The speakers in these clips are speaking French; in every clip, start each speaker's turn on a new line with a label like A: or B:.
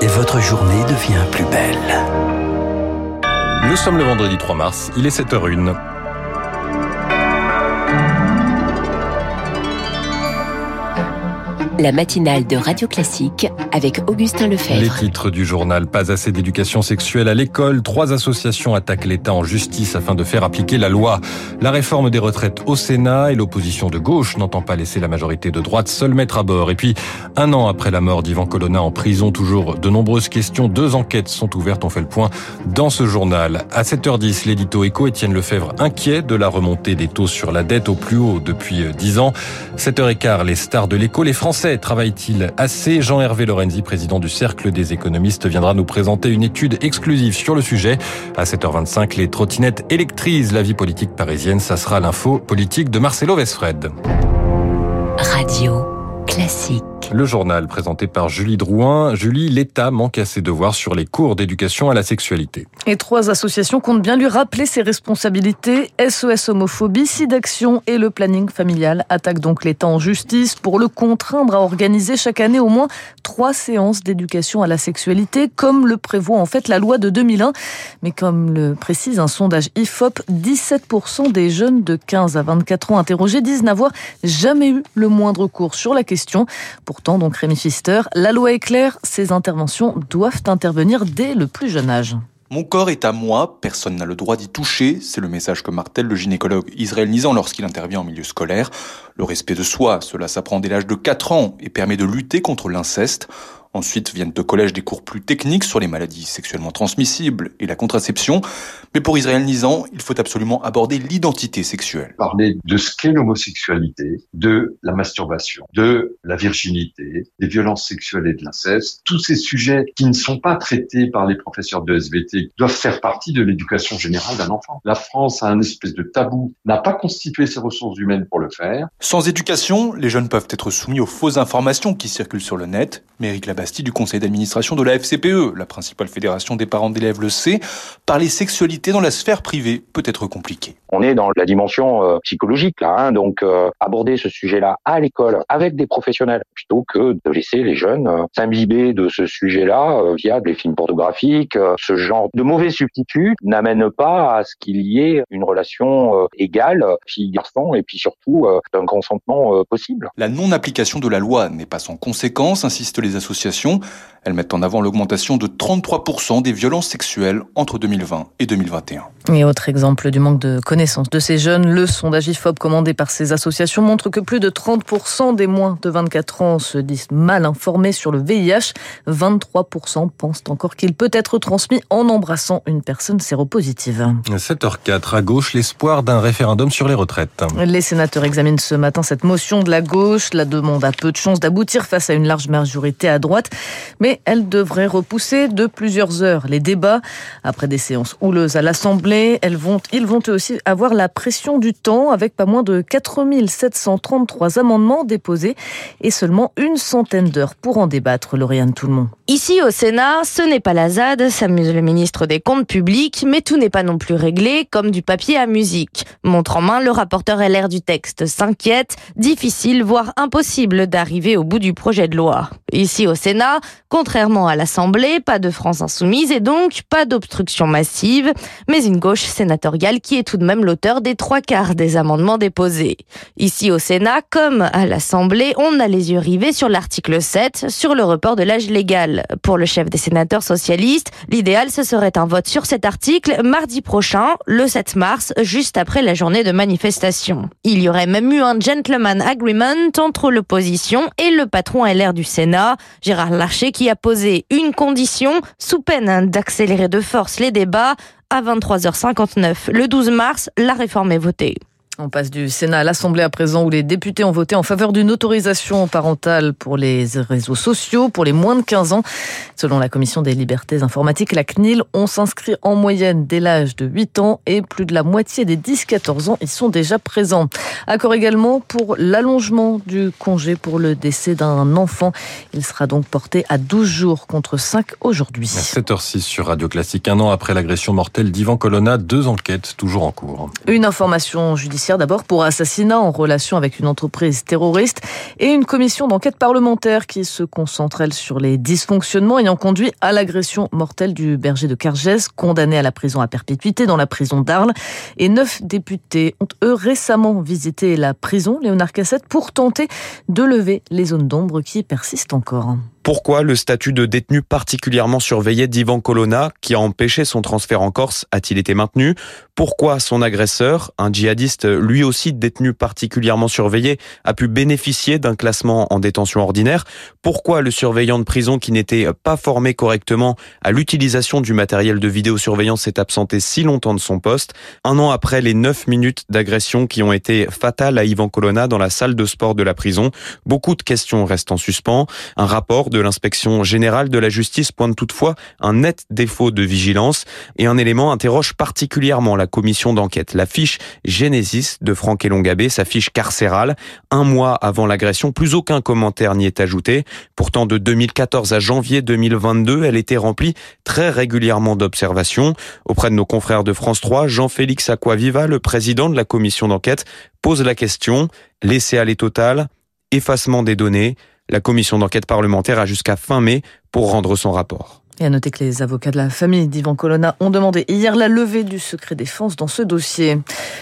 A: Et votre journée devient plus belle.
B: Nous sommes le vendredi 3 mars, il est 7h01.
C: La matinale de Radio Classique avec Augustin Lefebvre.
B: Les titres du journal Pas assez d'éducation sexuelle à l'école. Trois associations attaquent l'État en justice afin de faire appliquer la loi. La réforme des retraites au Sénat et l'opposition de gauche n'entend pas laisser la majorité de droite seule mettre à bord. Et puis, un an après la mort d'Ivan Colonna en prison, toujours de nombreuses questions. Deux enquêtes sont ouvertes. On fait le point dans ce journal. À 7h10, l'édito éco Étienne Lefebvre inquiet de la remontée des taux sur la dette au plus haut depuis 10 ans. 7h15, les stars de l'éco, les Français travaille-t-il assez? Jean-Hervé Lorenzi, président du Cercle des économistes, viendra nous présenter une étude exclusive sur le sujet. À 7h25, les trottinettes électrisent la vie politique parisienne. Ça sera l'info politique de Marcelo Vesfred.
C: Radio classique.
B: Le journal présenté par Julie Drouin. Julie, l'État manque à ses devoirs sur les cours d'éducation à la sexualité.
D: Et trois associations comptent bien lui rappeler ses responsabilités. SOS homophobie, SIDAction et le planning familial attaquent donc l'État en justice pour le contraindre à organiser chaque année au moins trois séances d'éducation à la sexualité, comme le prévoit en fait la loi de 2001. Mais comme le précise un sondage IFOP, 17% des jeunes de 15 à 24 ans interrogés disent n'avoir jamais eu le moindre cours sur la question. Donc Rémi Pfister, la loi est claire, ces interventions doivent intervenir dès le plus jeune âge.
E: Mon corps est à moi, personne n'a le droit d'y toucher, c'est le message que martèle le gynécologue Israël Nizan lorsqu'il intervient en milieu scolaire. Le respect de soi, cela s'apprend dès l'âge de 4 ans et permet de lutter contre l'inceste. Ensuite viennent au collège des cours plus techniques sur les maladies sexuellement transmissibles et la contraception. Mais pour Israël Nizan, il faut absolument aborder l'identité sexuelle.
F: Parler de ce qu'est l'homosexualité, de la masturbation, de la virginité, des violences sexuelles et de l'inceste, tous ces sujets qui ne sont pas traités par les professeurs de SVT doivent faire partie de l'éducation générale d'un enfant. La France a un espèce de tabou, n'a pas constitué ses ressources humaines pour le faire.
E: Sans éducation, les jeunes peuvent être soumis aux fausses informations qui circulent sur le net. Mais Eric Bastille du conseil d'administration de la FCPE, la principale fédération des parents d'élèves le sait, parler sexualité dans la sphère privée peut être compliqué.
G: On est dans la dimension euh, psychologique là, hein, donc euh, aborder ce sujet-là à l'école avec des professionnels plutôt que de laisser les jeunes euh, s'imbiber de ce sujet-là via des films pornographiques. ce genre de mauvais substituts n'amène pas à ce qu'il y ait une relation égale fille-garçon et puis surtout d'un consentement possible.
E: La non-application de la loi n'est pas sans conséquence, insistent les associations elles mettent en avant l'augmentation de 33% des violences sexuelles entre 2020 et 2021.
D: Et autre exemple du manque de connaissance de ces jeunes, le sondage IFOP commandé par ces associations montre que plus de 30% des moins de 24 ans se disent mal informés sur le VIH. 23% pensent encore qu'il peut être transmis en embrassant une personne séropositive.
B: 7h04 à gauche, l'espoir d'un référendum sur les retraites.
D: Les sénateurs examinent ce matin cette motion de la gauche. La demande a peu de chances d'aboutir face à une large majorité à droite mais elle devrait repousser de plusieurs heures les débats. Après des séances houleuses à l'Assemblée, elles vont, ils vont aussi avoir la pression du temps avec pas moins de 4733 amendements déposés et seulement une centaine d'heures pour en débattre, Lauriane Tout-le-Monde.
H: Ici au Sénat, ce n'est pas la ZAD, s'amuse le ministre des Comptes publics, mais tout n'est pas non plus réglé comme du papier à musique. Montre en main, le rapporteur LR du texte s'inquiète, difficile voire impossible d'arriver au bout du projet de loi. Ici au Sénat, contrairement à l'Assemblée, pas de France insoumise et donc pas d'obstruction massive, mais une gauche sénatoriale qui est tout de même l'auteur des trois quarts des amendements déposés. Ici au Sénat, comme à l'Assemblée, on a les yeux rivés sur l'article 7, sur le report de l'âge légal. Pour le chef des sénateurs socialistes, l'idéal ce serait un vote sur cet article mardi prochain, le 7 mars, juste après la journée de manifestation. Il y aurait même eu un gentleman agreement entre l'opposition et le patron LR du Sénat, Gérard Larcher, qui a posé une condition sous peine d'accélérer de force les débats. À 23h59, le 12 mars, la réforme est votée.
D: On passe du Sénat à l'Assemblée à présent où les députés ont voté en faveur d'une autorisation parentale pour les réseaux sociaux pour les moins de 15 ans. Selon la Commission des libertés informatiques, la CNIL, on s'inscrit en moyenne dès l'âge de 8 ans et plus de la moitié des 10-14 ans y sont déjà présents. Accord également pour l'allongement du congé pour le décès d'un enfant. Il sera donc porté à 12 jours contre 5 aujourd'hui.
B: 7h06 sur Radio Classique. Un an après l'agression mortelle d'Ivan Colonna, deux enquêtes toujours en cours.
D: Une information judiciaire d'abord pour assassinat en relation avec une entreprise terroriste et une commission d'enquête parlementaire qui se concentre elle sur les dysfonctionnements ayant conduit à l'agression mortelle du berger de Cargès, condamné à la prison à perpétuité dans la prison d'Arles. Et neuf députés ont eux récemment visité la prison Léonard Cassette pour tenter de lever les zones d'ombre qui persistent encore.
I: Pourquoi le statut de détenu particulièrement surveillé d'Ivan Colonna, qui a empêché son transfert en Corse, a-t-il été maintenu? Pourquoi son agresseur, un djihadiste lui aussi détenu particulièrement surveillé, a pu bénéficier d'un classement en détention ordinaire? Pourquoi le surveillant de prison qui n'était pas formé correctement à l'utilisation du matériel de vidéosurveillance s'est absenté si longtemps de son poste? Un an après les 9 minutes d'agression qui ont été fatales à Ivan Colonna dans la salle de sport de la prison, beaucoup de questions restent en suspens. Un rapport de l'inspection générale de la justice pointe toutefois un net défaut de vigilance et un élément interroge particulièrement la commission d'enquête. La fiche Genesis de Franck Elongabé, sa fiche carcérale, un mois avant l'agression, plus aucun commentaire n'y est ajouté. Pourtant, de 2014 à janvier 2022, elle était remplie très régulièrement d'observations. Auprès de nos confrères de France 3, Jean-Félix Aquaviva, le président de la commission d'enquête, pose la question, laisser aller total, effacement des données, la commission d'enquête parlementaire a jusqu'à fin mai pour rendre son rapport.
D: Et à noter que les avocats de la famille d'Ivan Colonna ont demandé hier la levée du secret défense dans ce dossier.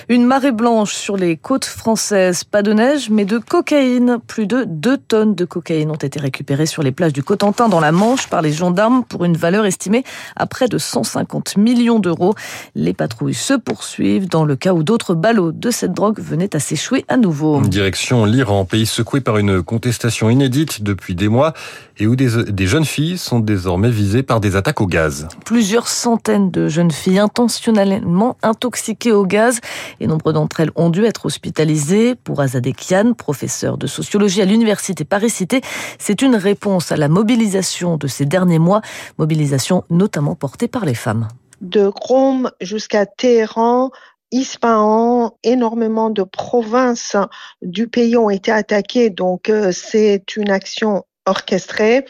D: Une marée blanche sur les côtes françaises. Pas de neige, mais de cocaïne. Plus de 2 tonnes de cocaïne ont été récupérées sur les plages du Cotentin dans la Manche par les gendarmes pour une valeur estimée à près de 150 millions d'euros. Les patrouilles se poursuivent dans le cas où d'autres ballots de cette drogue venaient à s'échouer à nouveau.
B: Direction l'Iran, pays secoué par une contestation inédite depuis des mois et où des, des jeunes filles sont désormais visées par des attaques au gaz.
D: Plusieurs centaines de jeunes filles intentionnellement intoxiquées au gaz et nombre d'entre elles ont dû être hospitalisées. Pour Azadeh Kian, professeur de sociologie à l'université Paris-Cité, c'est une réponse à la mobilisation de ces derniers mois, mobilisation notamment portée par les femmes.
J: De Rome jusqu'à Téhéran, Ispahan, énormément de provinces du pays ont été attaquées, donc euh, c'est une action orchestrée.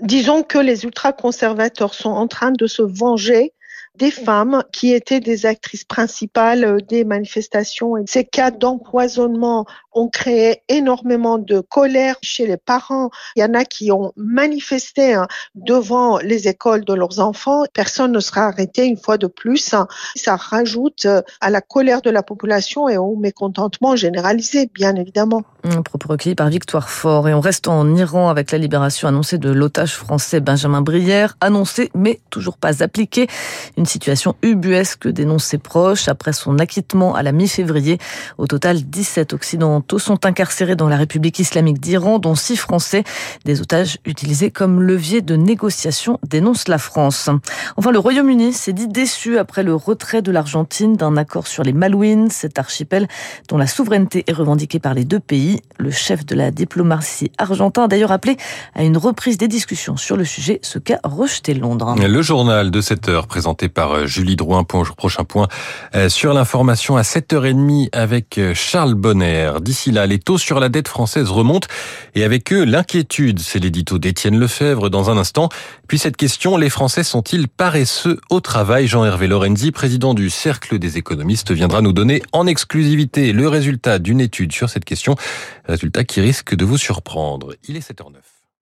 J: Disons que les ultra-conservateurs sont en train de se venger des femmes qui étaient des actrices principales des manifestations. Et ces cas d'empoisonnement ont créé énormément de colère chez les parents. Il y en a qui ont manifesté hein, devant les écoles de leurs enfants. Personne ne sera arrêté une fois de plus. Ça rajoute à la colère de la population et au mécontentement généralisé, bien évidemment.
D: Un propos recueilli par Victoire Fort. Et on reste en Iran avec la libération annoncée de l'otage français Benjamin Brière, annoncée mais toujours pas appliquée. Une situation ubuesque dénonce ses proches après son acquittement à la mi-février. Au total, 17 occidentaux sont incarcérés dans la République islamique d'Iran, dont 6 Français. Des otages utilisés comme levier de négociation, dénonce la France. Enfin, le Royaume-Uni s'est dit déçu après le retrait de l'Argentine d'un accord sur les Malouines, cet archipel dont la souveraineté est revendiquée par les deux pays. Le chef de la diplomatie argentin a d'ailleurs appelé à une reprise des discussions sur le sujet, ce qu'a rejeté Londres.
B: Le journal de 7 heures présenté par euh, Julie Drouin. Prochain point euh, sur l'information à 7h30 avec euh, Charles Bonner. D'ici là, les taux sur la dette française remontent et avec eux l'inquiétude. C'est l'édito d'Étienne Lefebvre dans un instant. Puis cette question, les Français sont-ils paresseux au travail? Jean-Hervé Lorenzi, président du Cercle des économistes, viendra nous donner en exclusivité le résultat d'une étude sur cette question. Résultat qui risque de vous surprendre. Il est 7h09.